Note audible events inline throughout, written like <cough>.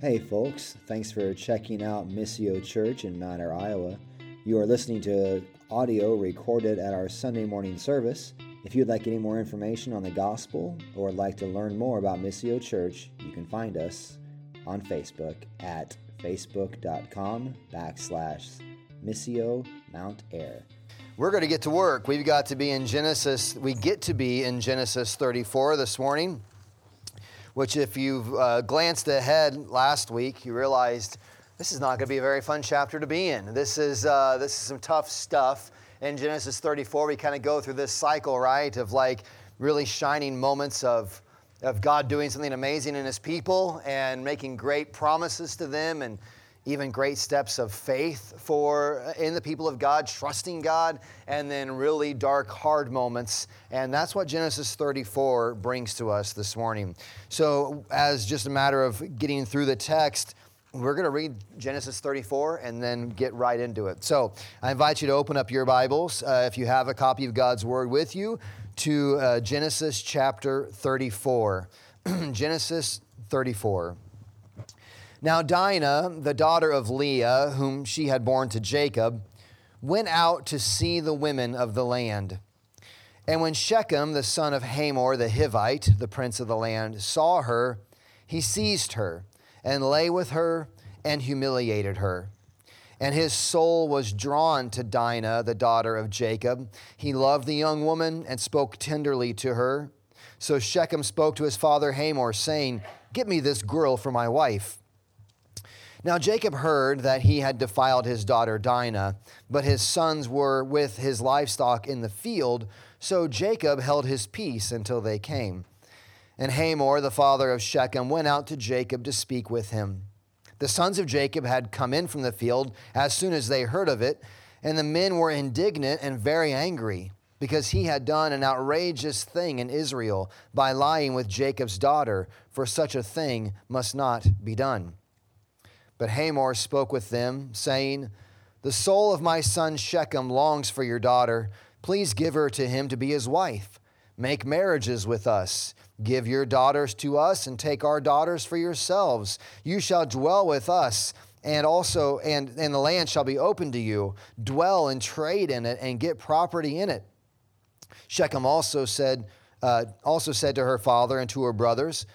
Hey, folks, thanks for checking out Missio Church in Ayr, Iowa. You are listening to audio recorded at our Sunday morning service. If you'd like any more information on the gospel or like to learn more about Missio Church, you can find us on Facebook at facebook.com backslash Missio Mount Ayr. We're going to get to work. We've got to be in Genesis, we get to be in Genesis 34 this morning which, if you've uh, glanced ahead last week, you realized this is not going to be a very fun chapter to be in. This is, uh, this is some tough stuff. In Genesis 34, we kind of go through this cycle, right, of like really shining moments of, of God doing something amazing in His people and making great promises to them and even great steps of faith for uh, in the people of God, trusting God, and then really dark, hard moments. And that's what Genesis 34 brings to us this morning. So, as just a matter of getting through the text, we're going to read Genesis 34 and then get right into it. So, I invite you to open up your Bibles, uh, if you have a copy of God's Word with you, to uh, Genesis chapter 34. <clears throat> Genesis 34. Now, Dinah, the daughter of Leah, whom she had borne to Jacob, went out to see the women of the land. And when Shechem, the son of Hamor the Hivite, the prince of the land, saw her, he seized her and lay with her and humiliated her. And his soul was drawn to Dinah, the daughter of Jacob. He loved the young woman and spoke tenderly to her. So Shechem spoke to his father Hamor, saying, Get me this girl for my wife. Now Jacob heard that he had defiled his daughter Dinah, but his sons were with his livestock in the field, so Jacob held his peace until they came. And Hamor, the father of Shechem, went out to Jacob to speak with him. The sons of Jacob had come in from the field as soon as they heard of it, and the men were indignant and very angry, because he had done an outrageous thing in Israel by lying with Jacob's daughter, for such a thing must not be done. But Hamor spoke with them, saying, The soul of my son Shechem longs for your daughter. Please give her to him to be his wife. Make marriages with us. Give your daughters to us, and take our daughters for yourselves. You shall dwell with us, and also and, and the land shall be open to you. Dwell and trade in it, and get property in it. Shechem also said, uh, also said to her father and to her brothers,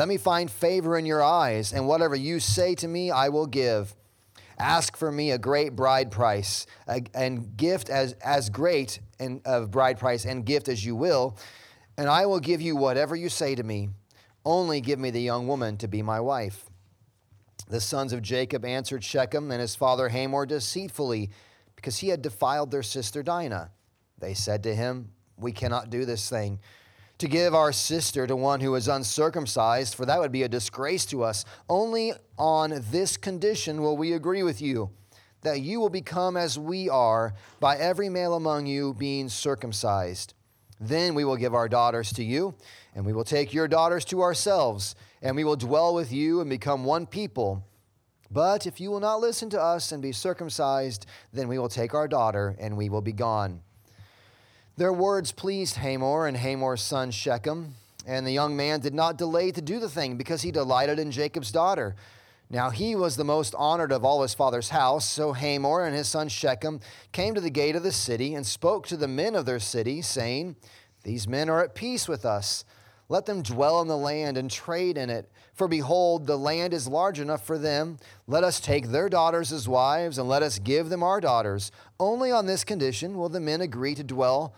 let me find favor in your eyes, and whatever you say to me, I will give. Ask for me a great bride price, and gift as, as great and of bride price and gift as you will, and I will give you whatever you say to me. Only give me the young woman to be my wife. The sons of Jacob answered Shechem and his father Hamor deceitfully, because he had defiled their sister Dinah. They said to him, We cannot do this thing to give our sister to one who is uncircumcised, for that would be a disgrace to us. Only on this condition will we agree with you, that you will become as we are, by every male among you being circumcised. Then we will give our daughters to you, and we will take your daughters to ourselves, and we will dwell with you and become one people. But if you will not listen to us and be circumcised, then we will take our daughter, and we will be gone. Their words pleased Hamor and Hamor's son Shechem, and the young man did not delay to do the thing because he delighted in Jacob's daughter. Now he was the most honored of all his father's house. So Hamor and his son Shechem came to the gate of the city and spoke to the men of their city, saying, These men are at peace with us. Let them dwell in the land and trade in it. For behold, the land is large enough for them. Let us take their daughters as wives, and let us give them our daughters. Only on this condition will the men agree to dwell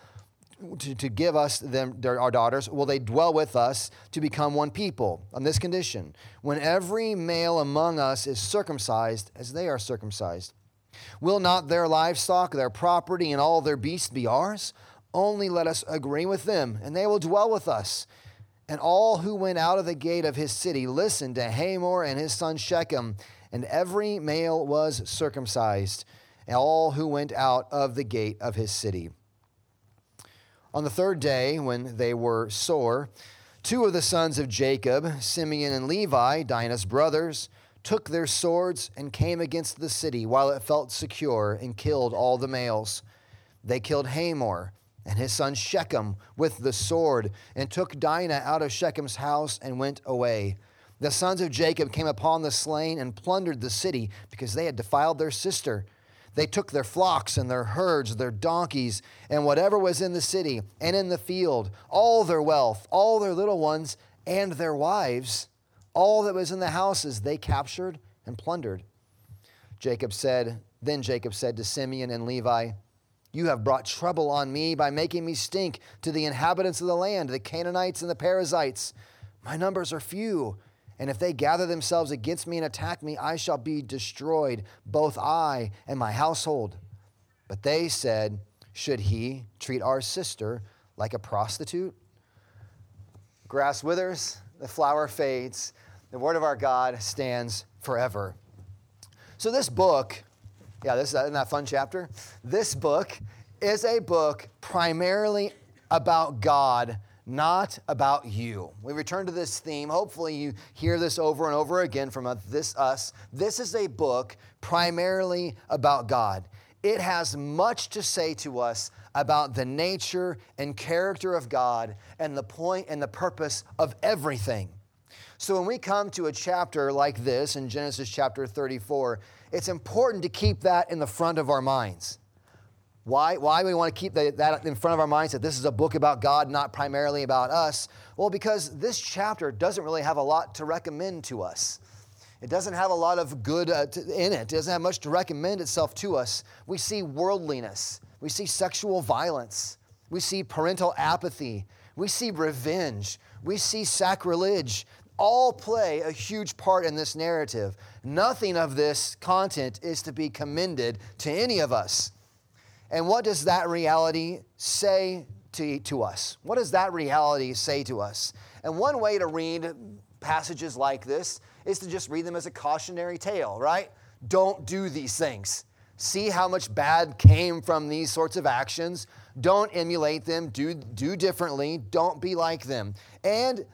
to, to give us them their, our daughters, will they dwell with us to become one people on this condition when every male among us is circumcised as they are circumcised? Will not their livestock, their property, and all their beasts be ours? Only let us agree with them, and they will dwell with us. And all who went out of the gate of his city listened to Hamor and his son Shechem, and every male was circumcised, and all who went out of the gate of his city. On the third day, when they were sore, two of the sons of Jacob, Simeon and Levi, Dinah's brothers, took their swords and came against the city while it felt secure and killed all the males. They killed Hamor and his son Shechem with the sword and took Dinah out of Shechem's house and went away. the sons of Jacob came upon the slain and plundered the city because they had defiled their sister. They took their flocks and their herds, their donkeys, and whatever was in the city and in the field, all their wealth, all their little ones, and their wives, all that was in the houses, they captured and plundered. Jacob said, Then Jacob said to Simeon and Levi, You have brought trouble on me by making me stink to the inhabitants of the land, the Canaanites and the Perizzites. My numbers are few and if they gather themselves against me and attack me, I shall be destroyed, both I and my household. But they said, Should he treat our sister like a prostitute? Grass withers, the flower fades, the word of our God stands forever. So, this book, yeah, this isn't that fun chapter? This book is a book primarily about God not about you. We return to this theme. Hopefully, you hear this over and over again from this us. This is a book primarily about God. It has much to say to us about the nature and character of God and the point and the purpose of everything. So, when we come to a chapter like this in Genesis chapter 34, it's important to keep that in the front of our minds. Why, why we want to keep that in front of our minds that this is a book about God, not primarily about us? Well, because this chapter doesn't really have a lot to recommend to us. It doesn't have a lot of good uh, in it. It doesn't have much to recommend itself to us. We see worldliness. We see sexual violence. We see parental apathy. We see revenge. We see sacrilege. All play a huge part in this narrative. Nothing of this content is to be commended to any of us. And what does that reality say to, to us? What does that reality say to us? And one way to read passages like this is to just read them as a cautionary tale, right? Don't do these things. See how much bad came from these sorts of actions. Don't emulate them. Do, do differently. Don't be like them. And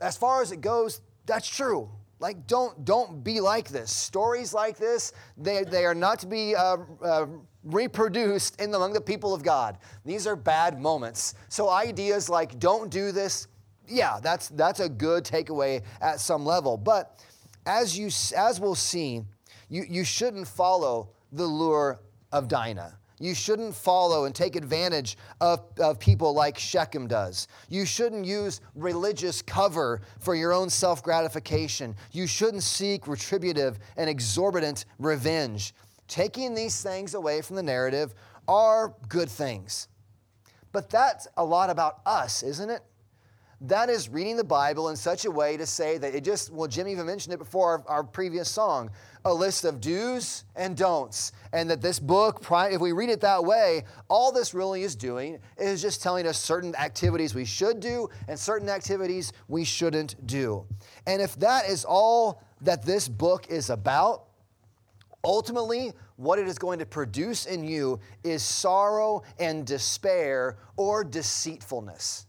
as far as it goes, that's true. Like, don't, don't be like this. Stories like this, they, they are not to be uh, uh, reproduced in among the people of God. These are bad moments. So ideas like don't do this, yeah, that's that's a good takeaway at some level. But as you as we'll see, you, you shouldn't follow the lure of Dinah. You shouldn't follow and take advantage of, of people like Shechem does. You shouldn't use religious cover for your own self gratification. You shouldn't seek retributive and exorbitant revenge. Taking these things away from the narrative are good things. But that's a lot about us, isn't it? That is reading the Bible in such a way to say that it just, well, Jim even mentioned it before our, our previous song, a list of do's and don'ts. And that this book, if we read it that way, all this really is doing is just telling us certain activities we should do and certain activities we shouldn't do. And if that is all that this book is about, Ultimately, what it is going to produce in you is sorrow and despair or deceitfulness.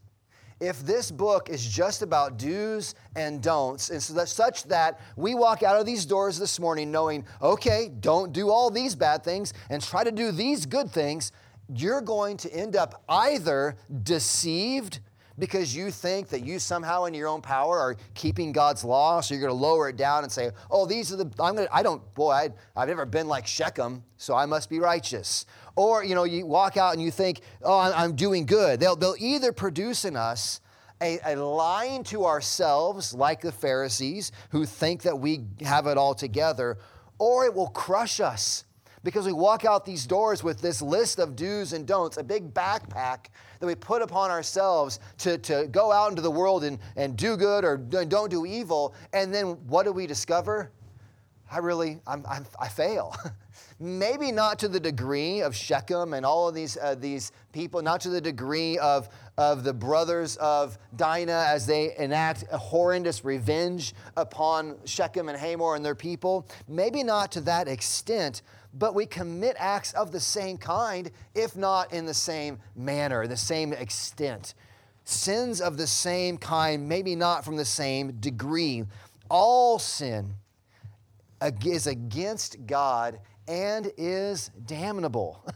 If this book is just about do's and don'ts, and so that such that we walk out of these doors this morning knowing, okay, don't do all these bad things and try to do these good things, you're going to end up either deceived because you think that you somehow in your own power are keeping God's law, so you're going to lower it down and say, "Oh, these are the I'm going to I don't boy, I, I've never been like Shechem, so I must be righteous." Or, you know, you walk out and you think, "Oh, I'm doing good." They'll they'll either produce in us a, a lying to ourselves, like the Pharisees, who think that we have it all together, or it will crush us because we walk out these doors with this list of do's and don'ts, a big backpack that we put upon ourselves to, to go out into the world and, and do good or don't do evil. And then what do we discover? I really, I'm, I'm, i fail. <laughs> Maybe not to the degree of Shechem and all of these, uh, these people, not to the degree of, of the brothers of Dinah as they enact a horrendous revenge upon Shechem and Hamor and their people. Maybe not to that extent, but we commit acts of the same kind, if not in the same manner, the same extent. Sins of the same kind, maybe not from the same degree. All sin is against God and is damnable. <laughs>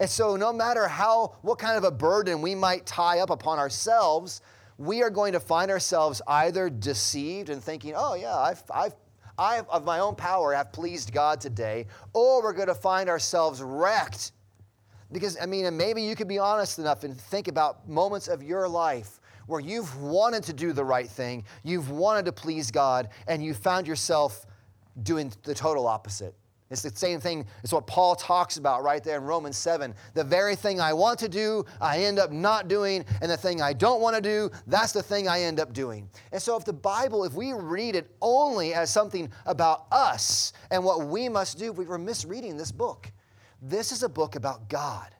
And so no matter how what kind of a burden we might tie up upon ourselves, we are going to find ourselves either deceived and thinking, oh, yeah, I've, I've, I, of my own power, have pleased God today, or we're going to find ourselves wrecked. Because, I mean, and maybe you could be honest enough and think about moments of your life where you've wanted to do the right thing, you've wanted to please God, and you found yourself doing the total opposite. It's the same thing. It's what Paul talks about right there in Romans 7. The very thing I want to do, I end up not doing, and the thing I don't want to do, that's the thing I end up doing. And so, if the Bible, if we read it only as something about us and what we must do, we were misreading this book. This is a book about God,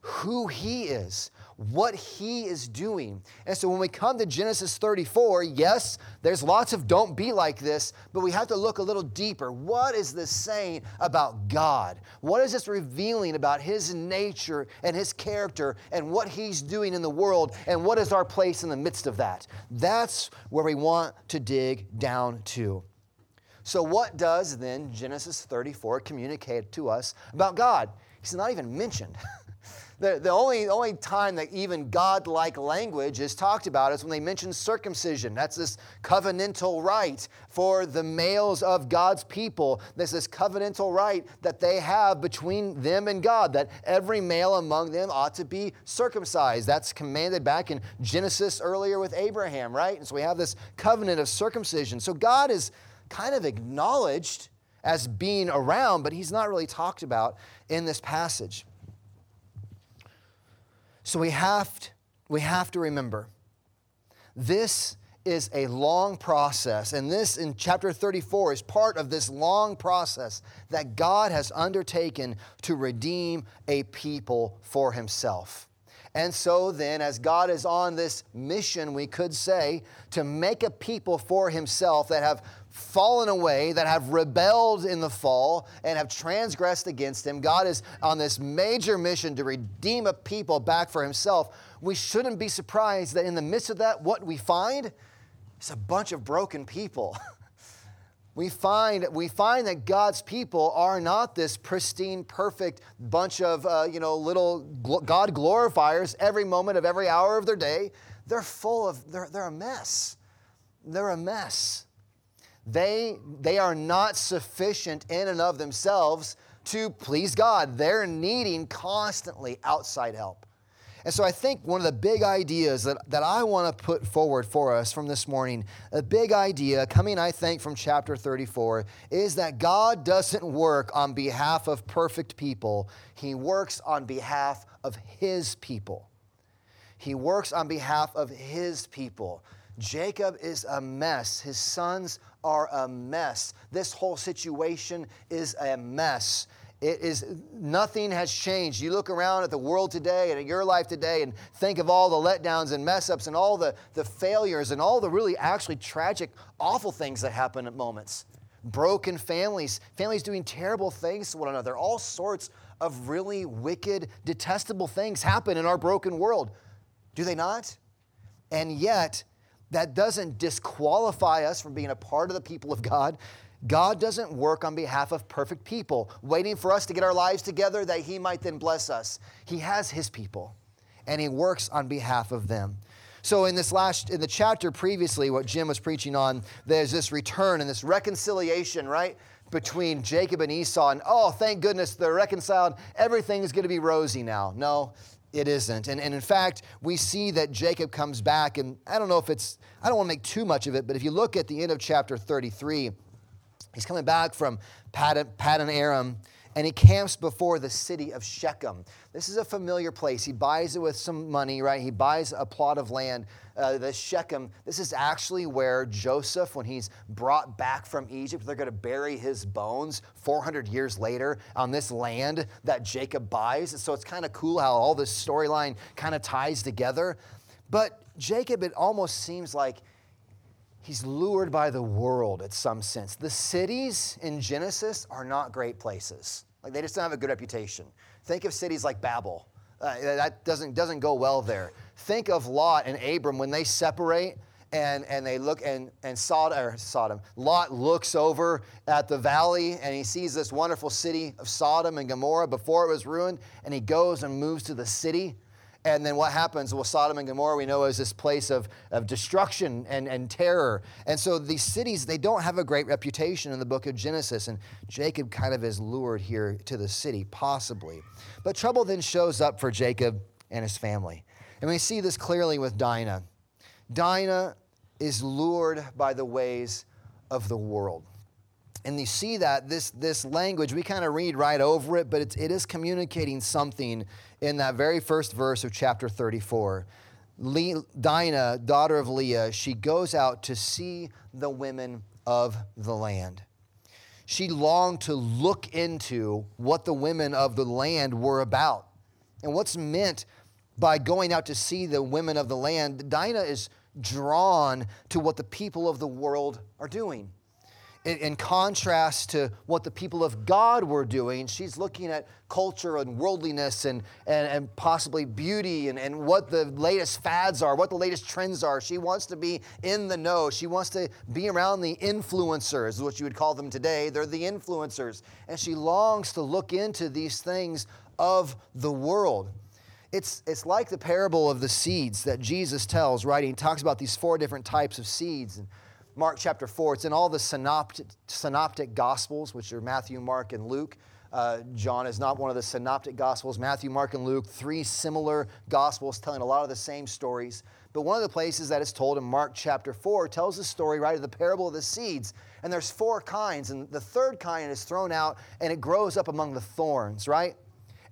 who He is, what he is doing. And so when we come to Genesis 34, yes, there's lots of don't be like this, but we have to look a little deeper. What is this saying about God? What is this revealing about his nature and his character and what he's doing in the world and what is our place in the midst of that? That's where we want to dig down to. So, what does then Genesis 34 communicate to us about God? He's not even mentioned. <laughs> The, the only, only time that even God-like language is talked about is when they mention circumcision. That's this covenantal right for the males of God's people. There's this covenantal right that they have between them and God, that every male among them ought to be circumcised. That's commanded back in Genesis earlier with Abraham, right? And so we have this covenant of circumcision. So God is kind of acknowledged as being around, but he's not really talked about in this passage. So we have to, we have to remember this is a long process, and this in chapter 34 is part of this long process that God has undertaken to redeem a people for himself. And so, then, as God is on this mission, we could say, to make a people for himself that have fallen away, that have rebelled in the fall and have transgressed against him. God is on this major mission to redeem a people back for himself. We shouldn't be surprised that in the midst of that, what we find is a bunch of broken people. <laughs> we find, we find that God's people are not this pristine, perfect bunch of uh, you know, little God glorifiers every moment of every hour of their day. They're full of, they're, they're a mess. They're a mess. They, they are not sufficient in and of themselves to please God. They're needing constantly outside help. And so I think one of the big ideas that, that I want to put forward for us from this morning, a big idea coming, I think, from chapter 34, is that God doesn't work on behalf of perfect people, He works on behalf of His people. He works on behalf of His people. Jacob is a mess. His sons are a mess. This whole situation is a mess. It is nothing has changed. You look around at the world today and at your life today and think of all the letdowns and mess ups and all the, the failures and all the really actually tragic, awful things that happen at moments. Broken families, families doing terrible things to one another, all sorts of really wicked, detestable things happen in our broken world. Do they not? And yet, that doesn't disqualify us from being a part of the people of God. God doesn't work on behalf of perfect people, waiting for us to get our lives together that He might then bless us. He has His people, and He works on behalf of them. So in this last in the chapter previously, what Jim was preaching on, there's this return and this reconciliation, right? Between Jacob and Esau, and oh, thank goodness they're reconciled. Everything is going to be rosy now. No, it isn't. And, and in fact, we see that Jacob comes back, and I don't know if it's, I don't want to make too much of it, but if you look at the end of chapter 33, he's coming back from Paddan Aram, and he camps before the city of Shechem. This is a familiar place. He buys it with some money, right? He buys a plot of land uh, the Shechem, this is actually where Joseph, when he's brought back from Egypt, they're going to bury his bones 400 years later on this land that Jacob buys. So it's kind of cool how all this storyline kind of ties together. But Jacob, it almost seems like he's lured by the world at some sense. The cities in Genesis are not great places. Like they just don't have a good reputation. Think of cities like Babel. Uh, that doesn't, doesn't go well there. Think of Lot and Abram when they separate and, and they look and, and Sodom, or Sodom, Lot looks over at the valley and he sees this wonderful city of Sodom and Gomorrah before it was ruined, and he goes and moves to the city. And then what happens? Well, Sodom and Gomorrah, we know, is this place of, of destruction and, and terror. And so these cities, they don't have a great reputation in the book of Genesis. And Jacob kind of is lured here to the city, possibly. But trouble then shows up for Jacob and his family. And we see this clearly with Dinah. Dinah is lured by the ways of the world. And you see that this, this language, we kind of read right over it, but it's, it is communicating something in that very first verse of chapter 34. Le- Dinah, daughter of Leah, she goes out to see the women of the land. She longed to look into what the women of the land were about. And what's meant by going out to see the women of the land, Dinah is drawn to what the people of the world are doing in, contrast to what the people of God were doing, she's looking at culture and worldliness and, and, and possibly beauty and, and what the latest fads are, what the latest trends are. She wants to be in the know. She wants to be around the influencers, is what you would call them today. They're the influencers. And she longs to look into these things of the world. It's, it's like the parable of the seeds that Jesus tells, right? He talks about these four different types of seeds. And Mark chapter 4. It's in all the synoptic, synoptic gospels, which are Matthew, Mark, and Luke. Uh, John is not one of the synoptic gospels. Matthew, Mark, and Luke, three similar gospels telling a lot of the same stories. But one of the places that is told in Mark chapter 4 tells the story, right, of the parable of the seeds. And there's four kinds, and the third kind is thrown out and it grows up among the thorns, right?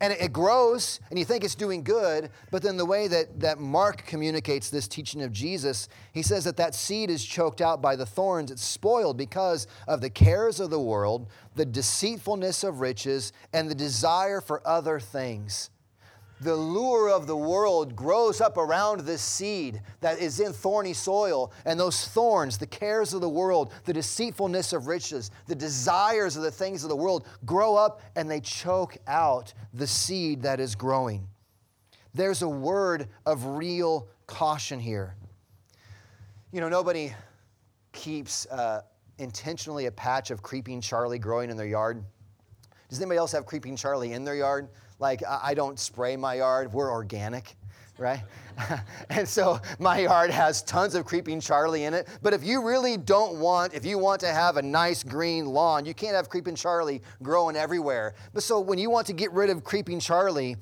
And it grows and you think it's doing good but then the way that, that mark communicates this teaching of jesus he says that that seed is choked out by the thorns. It's spoiled because of the cares of the world the deceitfulness of riches and the desire for other things the lure of the world grows up around this seed that is in thorny soil. And those thorns, the cares of the world, the deceitfulness of riches, the desires of the things of the world grow up and they choke out the seed that is growing. There's a word of real caution here. You know, nobody keeps uh, intentionally a patch of creeping Charlie growing in their yard. Does anybody else have creeping Charlie in their yard? Like, I don't spray my yard, we're organic, right? <laughs> and so my yard has tons of creeping Charlie in it. But if you really don't want, if you want to have a nice green lawn, you can't have creeping Charlie growing everywhere. But so when you want to get rid of creeping Charlie,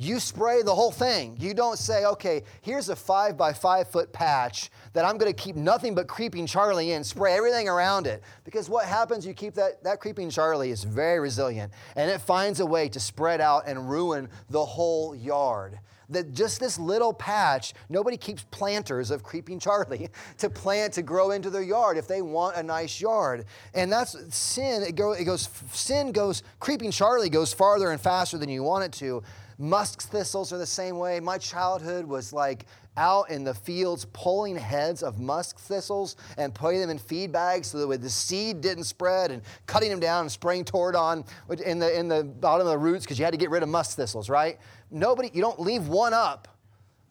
you spray the whole thing. You don't say, okay, here's a five by five foot patch that I'm going to keep nothing but creeping Charlie in, spray everything around it. Because what happens, you keep that, that creeping Charlie is very resilient and it finds a way to spread out and ruin the whole yard. That just this little patch, nobody keeps planters of creeping Charlie <laughs> to plant to grow into their yard if they want a nice yard. And that's sin. It, go, it goes, sin goes, creeping Charlie goes farther and faster than you want it to. Musk thistles are the same way. My childhood was like out in the fields pulling heads of musk thistles and putting them in feed bags so that the seed didn't spread and cutting them down and spraying Tordon in the, in the bottom of the roots because you had to get rid of musk thistles, right? Nobody, you don't leave one up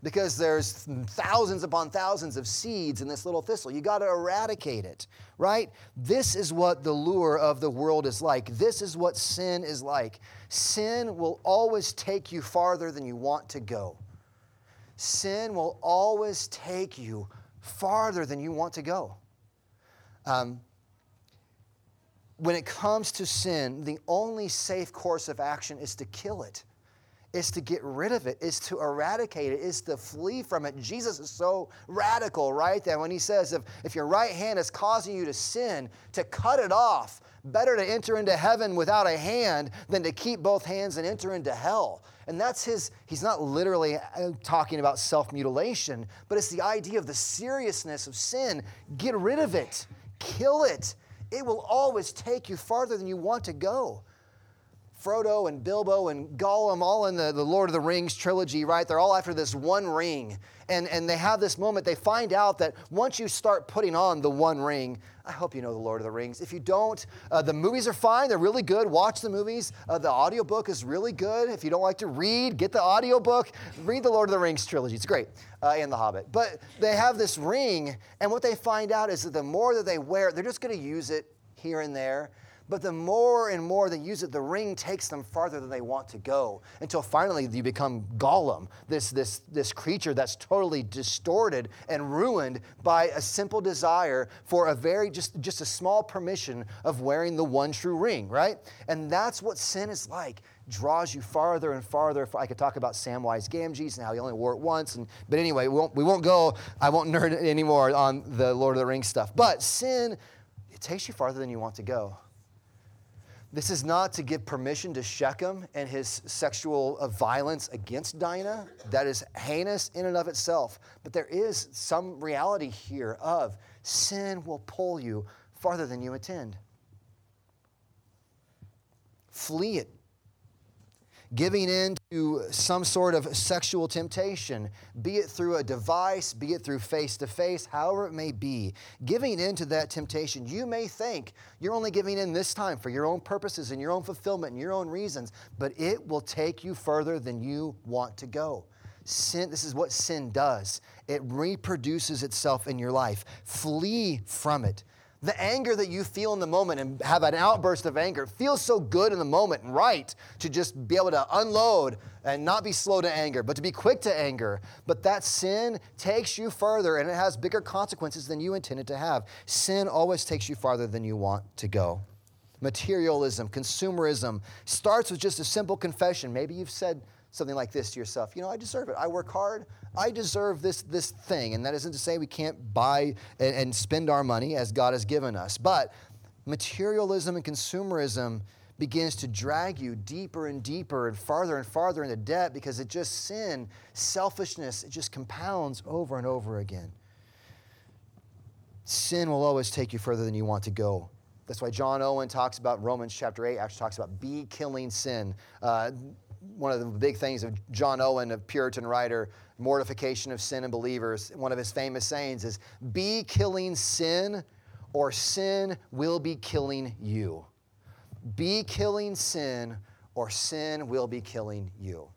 because there's thousands upon thousands of seeds in this little thistle. You got to eradicate it, right? This is what the lure of the world is like. This is what sin is like. Sin will always take you farther than you want to go. Sin will always take you farther than you want to go. Um, when it comes to sin, the only safe course of action is to kill it is to get rid of it, is to eradicate it, is to flee from it. Jesus is so radical, right? That when he says, if, if your right hand is causing you to sin, to cut it off, better to enter into heaven without a hand than to keep both hands and enter into hell. And that's his, he's not literally uh, talking about self mutilation, but it's the idea of the seriousness of sin. Get rid of it, kill it. It will always take you farther than you want to go. Frodo and Bilbo and Gollum, all in the, the Lord of the Rings trilogy, right? They're all after this one ring. And, and they have this moment, they find out that once you start putting on the one ring, I hope you know the Lord of the Rings. If you don't, uh, the movies are fine, they're really good. Watch the movies. Uh, the audiobook is really good. If you don't like to read, get the audiobook. Read the Lord of the Rings trilogy, it's great, uh, and The Hobbit. But they have this ring, and what they find out is that the more that they wear it, they're just going to use it here and there But the more and more they use it, the ring takes them farther than they want to go until finally you become Gollum, this, this, this creature that's totally distorted and ruined by a simple desire for a very, just, just a small permission of wearing the one true ring, right? And that's what sin is like draws you farther and farther. I could talk about Samwise Gamgees and how he only wore it once. And, but anyway, we won't, we won't go, I won't nerd anymore on the Lord of the Rings stuff. But sin, it takes you farther than you want to go. This is not to give permission to Shechem and his sexual uh, violence against Dinah. That is heinous in and of itself. But there is some reality here of sin will pull you farther than you intend. Flee it giving in to some sort of sexual temptation, be it through a device, be it through face to face, however it may be, giving in to that temptation, you may think you're only giving in this time for your own purposes and your own fulfillment and your own reasons, but it will take you further than you want to go. Sin, this is what sin does. It reproduces itself in your life. Flee from it. The anger that you feel in the moment and have an outburst of anger feels so good in the moment and right to just be able to unload and not be slow to anger, but to be quick to anger. But that sin takes you further and it has bigger consequences than you intended to have. Sin always takes you farther than you want to go. Materialism, consumerism starts with just a simple confession. Maybe you've said, something like this to yourself. You know i deserve it. I work hard. I deserve this this thing. And that isn't to say we can't buy and, and spend our money as god has given us. But materialism and consumerism begins to drag you deeper and deeper and farther and farther into debt because it just sin selfishness it just compounds over and over again. Sin will always take you further than you want to go. That's why John Owen talks about Romans chapter 8, actually talks about be killing sin. Uh, one of the big things of John Owen, a Puritan writer, mortification of sin in believers, one of his famous sayings is be killing sin or sin will be killing you. Be killing sin or sin will be killing you.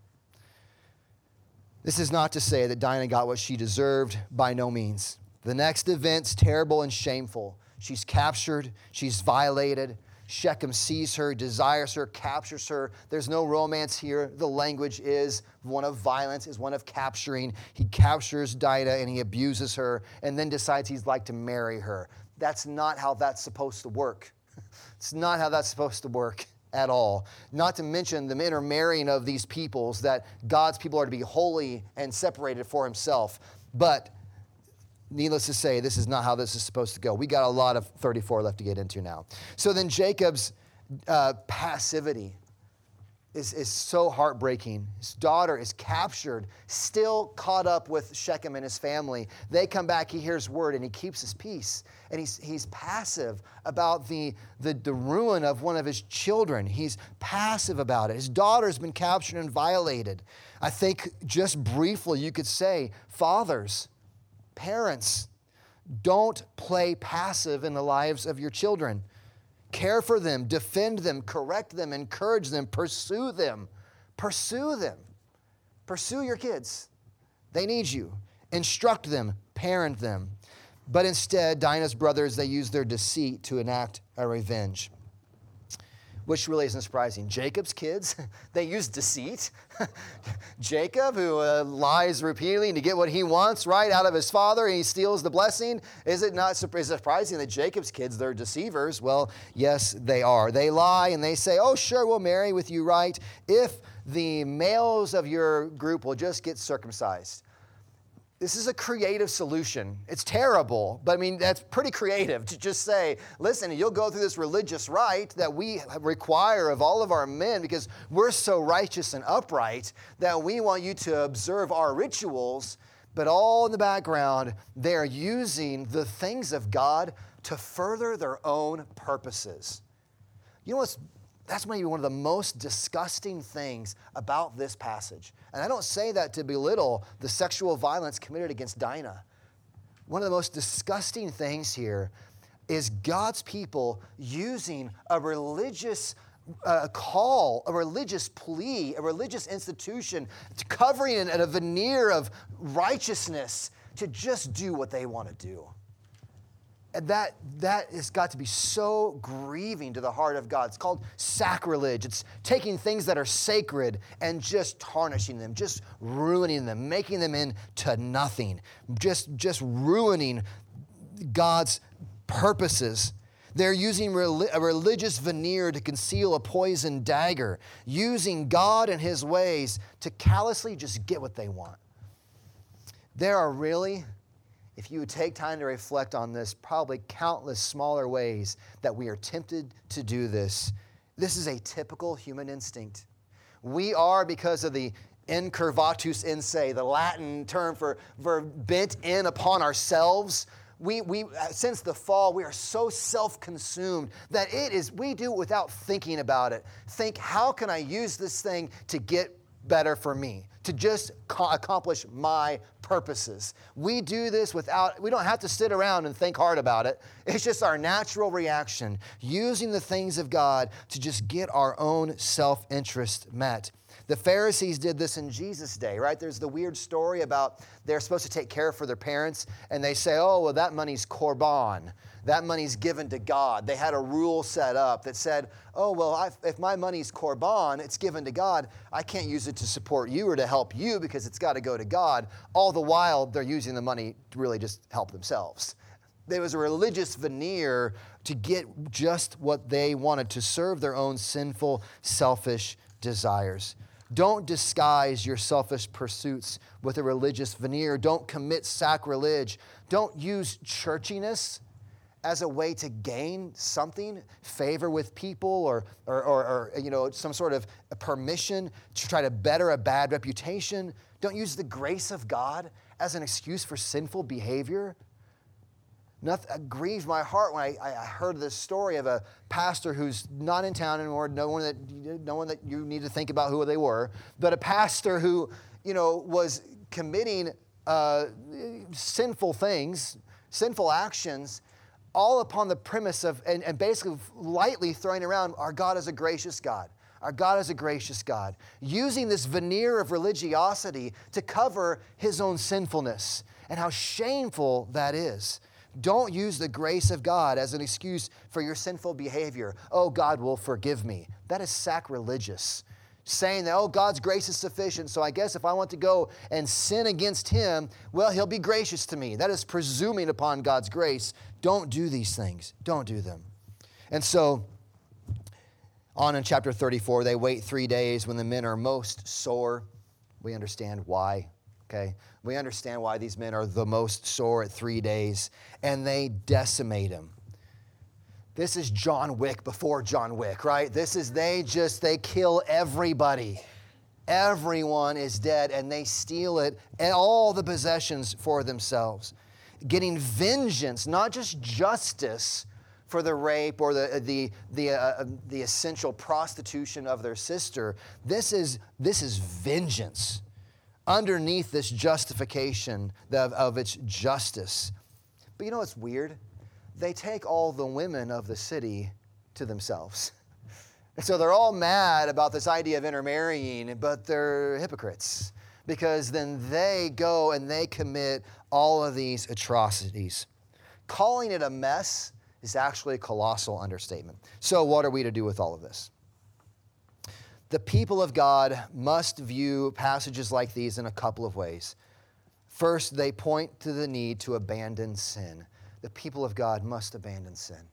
This is not to say that Dinah got what she deserved, by no means. The next event's terrible and shameful. She's captured, she's violated, Shechem sees her, desires her, captures her. There's no romance here. The language is one of violence, is one of capturing. He captures Dinah and he abuses her and then decides he'd like to marry her. That's not how that's supposed to work. <laughs> It's not how that's supposed to work at all. Not to mention the intermarrying of these peoples, that God's people are to be holy and separated for himself. But needless to say, this is not how this is supposed to go. We got a lot of 34 left to get into now. So then Jacob's uh, passivity is, is so heartbreaking. His daughter is captured, still caught up with Shechem and his family. They come back, he hears word, and he keeps his peace. And he's, he's passive about the, the, the ruin of one of his children. He's passive about it. His daughter's been captured and violated. I think just briefly you could say, fathers, Parents, don't play passive in the lives of your children. Care for them, defend them, correct them, encourage them, pursue them. Pursue them. Pursue your kids. They need you. Instruct them, parent them. But instead, Dinah's brothers, they use their deceit to enact a revenge which really isn't surprising. Jacob's kids, <laughs> they use deceit. <laughs> Jacob, who uh, lies repeatedly to get what he wants, right, out of his father, and he steals the blessing. Is it not surprising that Jacob's kids, they're deceivers? Well, yes, they are. They lie and they say, oh, sure, we'll marry with you, right, if the males of your group will just get circumcised. This is a creative solution. It's terrible, but I mean, that's pretty creative to just say, listen, you'll go through this religious rite that we require of all of our men because we're so righteous and upright that we want you to observe our rituals, but all in the background, they're using the things of God to further their own purposes. You know what's that's maybe one of the most disgusting things about this passage. And I don't say that to belittle the sexual violence committed against Dinah. One of the most disgusting things here is God's people using a religious uh, call, a religious plea, a religious institution, covering it in a veneer of righteousness to just do what they want to do. And that, that has got to be so grieving to the heart of God. It's called sacrilege. It's taking things that are sacred and just tarnishing them, just ruining them, making them into nothing, just, just ruining God's purposes. They're using a religious veneer to conceal a poison dagger, using God and His ways to callously just get what they want. There are really, if you would take time to reflect on this, probably countless smaller ways that we are tempted to do this. This is a typical human instinct. We are, because of the incurvatus in se, the Latin term for, bent in upon ourselves, we, we, uh, since the fall, we are so self consumed that it is, we do it without thinking about it. Think, how can I use this thing to get better for me, to just co- accomplish my purposes? We do this without, we don't have to sit around and think hard about it. It's just our natural reaction, using the things of God to just get our own self interest met. The Pharisees did this in Jesus' day, right? There's the weird story about they're supposed to take care for their parents, and they say, oh, well, that money's korban. That money's given to God. They had a rule set up that said, oh, well, I've, if my money's korban, it's given to God, I can't use it to support you or to help you because it's got to go to God. All the while, they're using the money to really just help themselves. There was a religious veneer to get just what they wanted to serve their own sinful, selfish desires. Don't disguise your selfish pursuits with a religious veneer. Don't commit sacrilege. Don't use churchiness as a way to gain something, favor with people, or, or, or, or, you know, some sort of permission to try to better a bad reputation. Don't use the grace of God as an excuse for sinful behavior. Nothing, it grieved my heart when I, I, heard this story of a pastor who's not in town anymore. No one that no one that you need to think about who they were, but a pastor who you know was committing uh, sinful things, sinful actions, all upon the premise of and, and basically lightly throwing around our God is a gracious God. Our God is a gracious God, using this veneer of religiosity to cover his own sinfulness and how shameful that is. Don't use the grace of God as an excuse for your sinful behavior. Oh, God will forgive me. That is sacrilegious. Saying that, oh, God's grace is sufficient, so I guess if I want to go and sin against Him, well, He'll be gracious to me. That is presuming upon God's grace. Don't do these things. Don't do them. And so, on in chapter 34, they wait three days when the men are most sore. We understand why, okay? We understand why these men are the most sore at three days, and they decimate him. This is John Wick before John Wick, right? This is they just, they kill everybody. Everyone is dead, and they steal it and all the possessions for themselves. Getting vengeance, not just justice for the rape or the, the, the, uh, the essential prostitution of their sister. This is, this is vengeance underneath this justification of, of its justice. But you know what's weird? They take all the women of the city to themselves. And <laughs> so they're all mad about this idea of intermarrying, but they're hypocrites because then they go and they commit all of these atrocities. Calling it a mess is actually a colossal understatement. So, what are we to do with all of this? The people of God must view passages like these in a couple of ways. First, they point to the need to abandon sin. The people of God must abandon sin.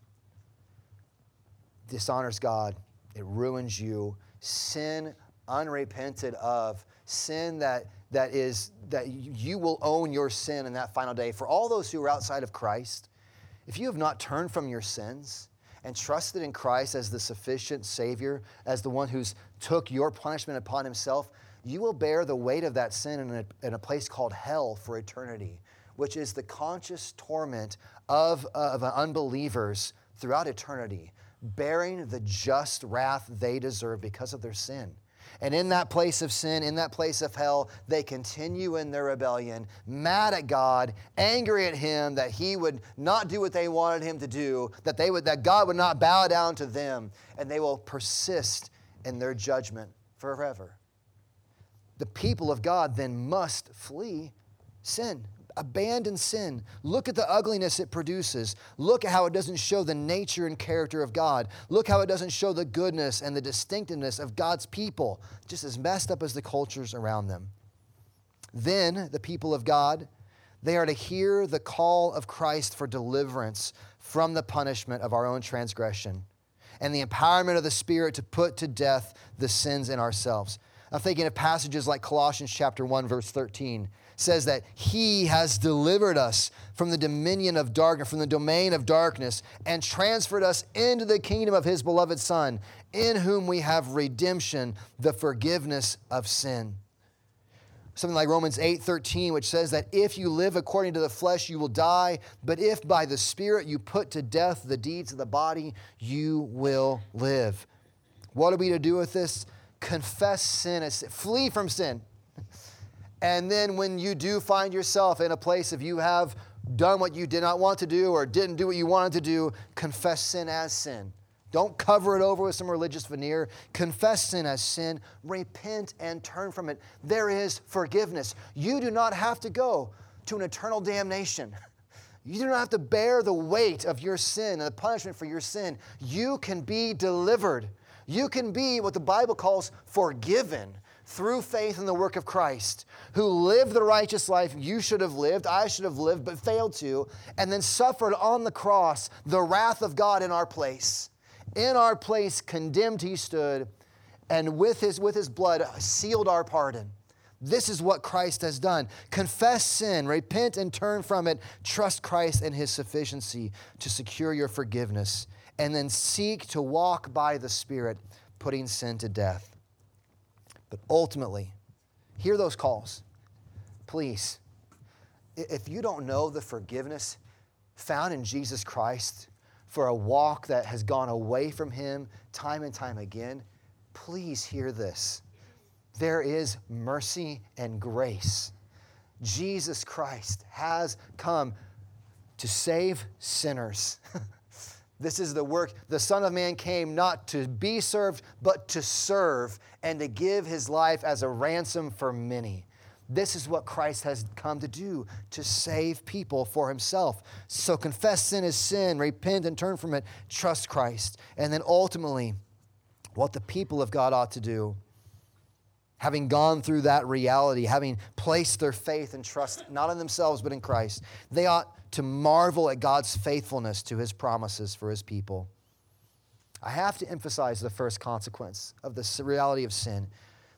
Dishonors God, it ruins you. Sin unrepented of, sin that, that is that you will own your sin in that final day. For all those who are outside of Christ, if you have not turned from your sins, and trusted in Christ as the sufficient Savior, as the one who's took your punishment upon himself, you will bear the weight of that sin in a, in a place called hell for eternity, which is the conscious torment of, of unbelievers throughout eternity, bearing the just wrath they deserve because of their sin. And in that place of sin, in that place of hell, they continue in their rebellion, mad at God, angry at Him that He would not do what they wanted Him to do, that, they would, that God would not bow down to them, and they will persist in their judgment forever. The people of God then must flee sin. abandon sin. Look at the ugliness it produces. Look at how it doesn't show the nature and character of God. Look how it doesn't show the goodness and the distinctiveness of God's people, just as messed up as the cultures around them. Then the people of God, they are to hear the call of Christ for deliverance from the punishment of our own transgression and the empowerment of the Spirit to put to death the sins in ourselves. I'm thinking of passages like Colossians chapter 1 verse 13 says that he has delivered us from the dominion of darkness from the domain of darkness and transferred us into the kingdom of his beloved son in whom we have redemption the forgiveness of sin something like Romans 8:13 which says that if you live according to the flesh you will die but if by the spirit you put to death the deeds of the body you will live. What are we to do with this? Confess sin flee from sin. <laughs> And then when you do find yourself in a place of you have done what you did not want to do or didn't do what you wanted to do confess sin as sin don't cover it over with some religious veneer. Confess sin as sin. Repent and turn from it. There is forgiveness. You do not have to go to an eternal damnation. <laughs> You do not have to bear the weight of your sin and the punishment for your sin. You can be delivered. You can be what the Bible calls forgiven through faith in the work of Christ, who lived the righteous life you should have lived, I should have lived, but failed to, and then suffered on the cross the wrath of God in our place. In our place, condemned he stood, and with his, with his blood sealed our pardon. This is what Christ has done. Confess sin, repent and turn from it, trust Christ and his sufficiency to secure your forgiveness, and then seek to walk by the Spirit, putting sin to death. But ultimately, hear those calls. Please, if you don't know the forgiveness found in Jesus Christ, for a walk that has gone away from Him time and time again, please hear this. There is mercy and grace. Jesus Christ has come to save sinners. <laughs> this is the work. The Son of Man came not to be served, but to serve and to give his life as a ransom for many. This is what Christ has come to do to save people for himself. So confess sin as sin, repent and turn from it, trust Christ. And then ultimately, what the people of God ought to do, having gone through that reality, having placed their faith and trust not in themselves but in Christ, they ought to marvel at God's faithfulness to his promises for his people. I have to emphasize the first consequence of the reality of sin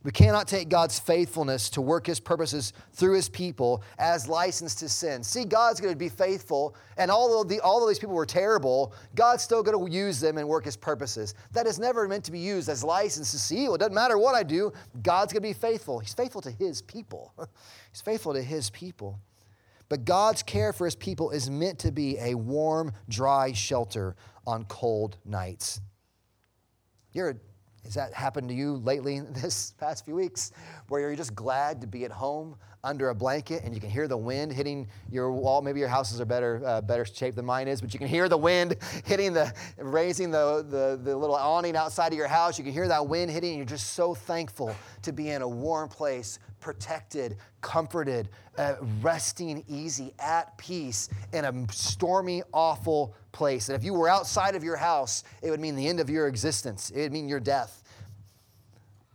we cannot take God's faithfulness to work his purposes through his people as license to sin. See, God's going to be faithful, and although, the, these people were terrible, God's still going to use them and work his purposes. That is never meant to be used as license to see. Well, it doesn't matter what I do, God's going to be faithful. He's faithful to his people. <laughs> He's faithful to his people. But God's care for his people is meant to be a warm, dry shelter on cold nights. You're has that happened to you lately in <laughs> this past few weeks where you're just glad to be at home under a blanket and you can hear the wind hitting your wall? Maybe your houses are better, uh, better shape than mine is, but you can hear the wind <laughs> hitting the, raising the, the, the little awning outside of your house. You can hear that wind hitting and you're just so thankful to be in a warm place, protected, comforted, uh, resting easy, at peace in a stormy, awful place. And if you were outside of your house, it would mean the end of your existence, it would mean your death.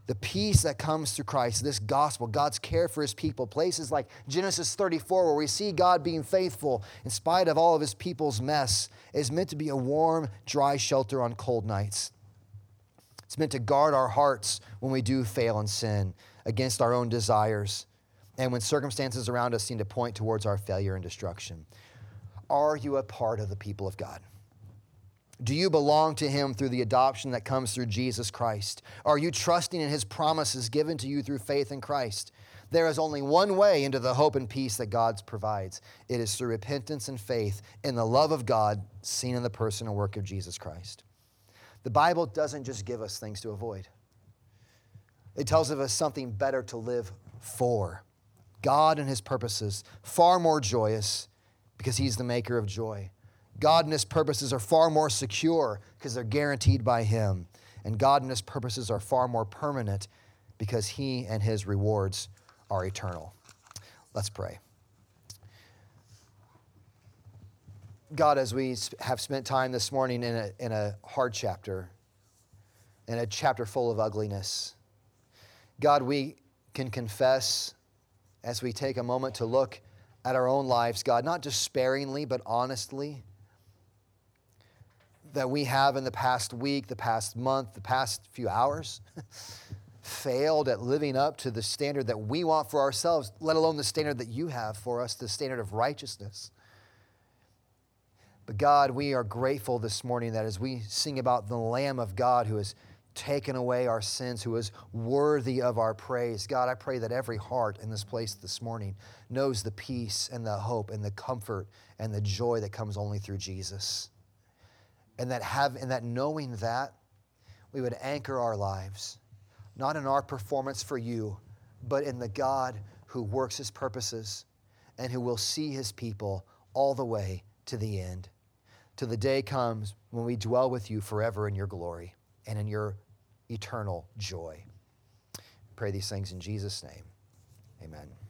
The peace that comes through Christ, this gospel, God's care for his people, places like Genesis 34, where we see God being faithful in spite of all of his people's mess, is meant to be a warm, dry shelter on cold nights. It's meant to guard our hearts when we do fail and sin against our own desires and when circumstances around us seem to point towards our failure and destruction. Are you a part of the people of God? Do you belong to Him through the adoption that comes through Jesus Christ? Are you trusting in His promises given to you through faith in Christ? There is only one way into the hope and peace that God provides it is through repentance and faith in the love of God seen in the person and work of Jesus Christ. The Bible doesn't just give us things to avoid, it tells us something better to live for. God and His purposes, far more joyous because He's the maker of joy. God and His purposes are far more secure because they're guaranteed by Him. And God and His purposes are far more permanent because He and His rewards are eternal. Let's pray. God, as we have spent time this morning in a, in a hard chapter, in a chapter full of ugliness, God, we can confess as we take a moment to look at our own lives, God, not just sparingly, but honestly, that we have in the past week, the past month, the past few hours, <laughs> failed at living up to the standard that we want for ourselves, let alone the standard that you have for us, the standard of righteousness. But God, we are grateful this morning that as we sing about the Lamb of God who has taken away our sins, who is worthy of our praise, God, I pray that every heart in this place this morning knows the peace and the hope and the comfort and the joy that comes only through Jesus. And that have and that knowing that, we would anchor our lives, not in our performance for you, but in the God who works his purposes and who will see his people all the way to the end till the day comes when we dwell with you forever in your glory and in your eternal joy. Pray these things in Jesus' name. Amen.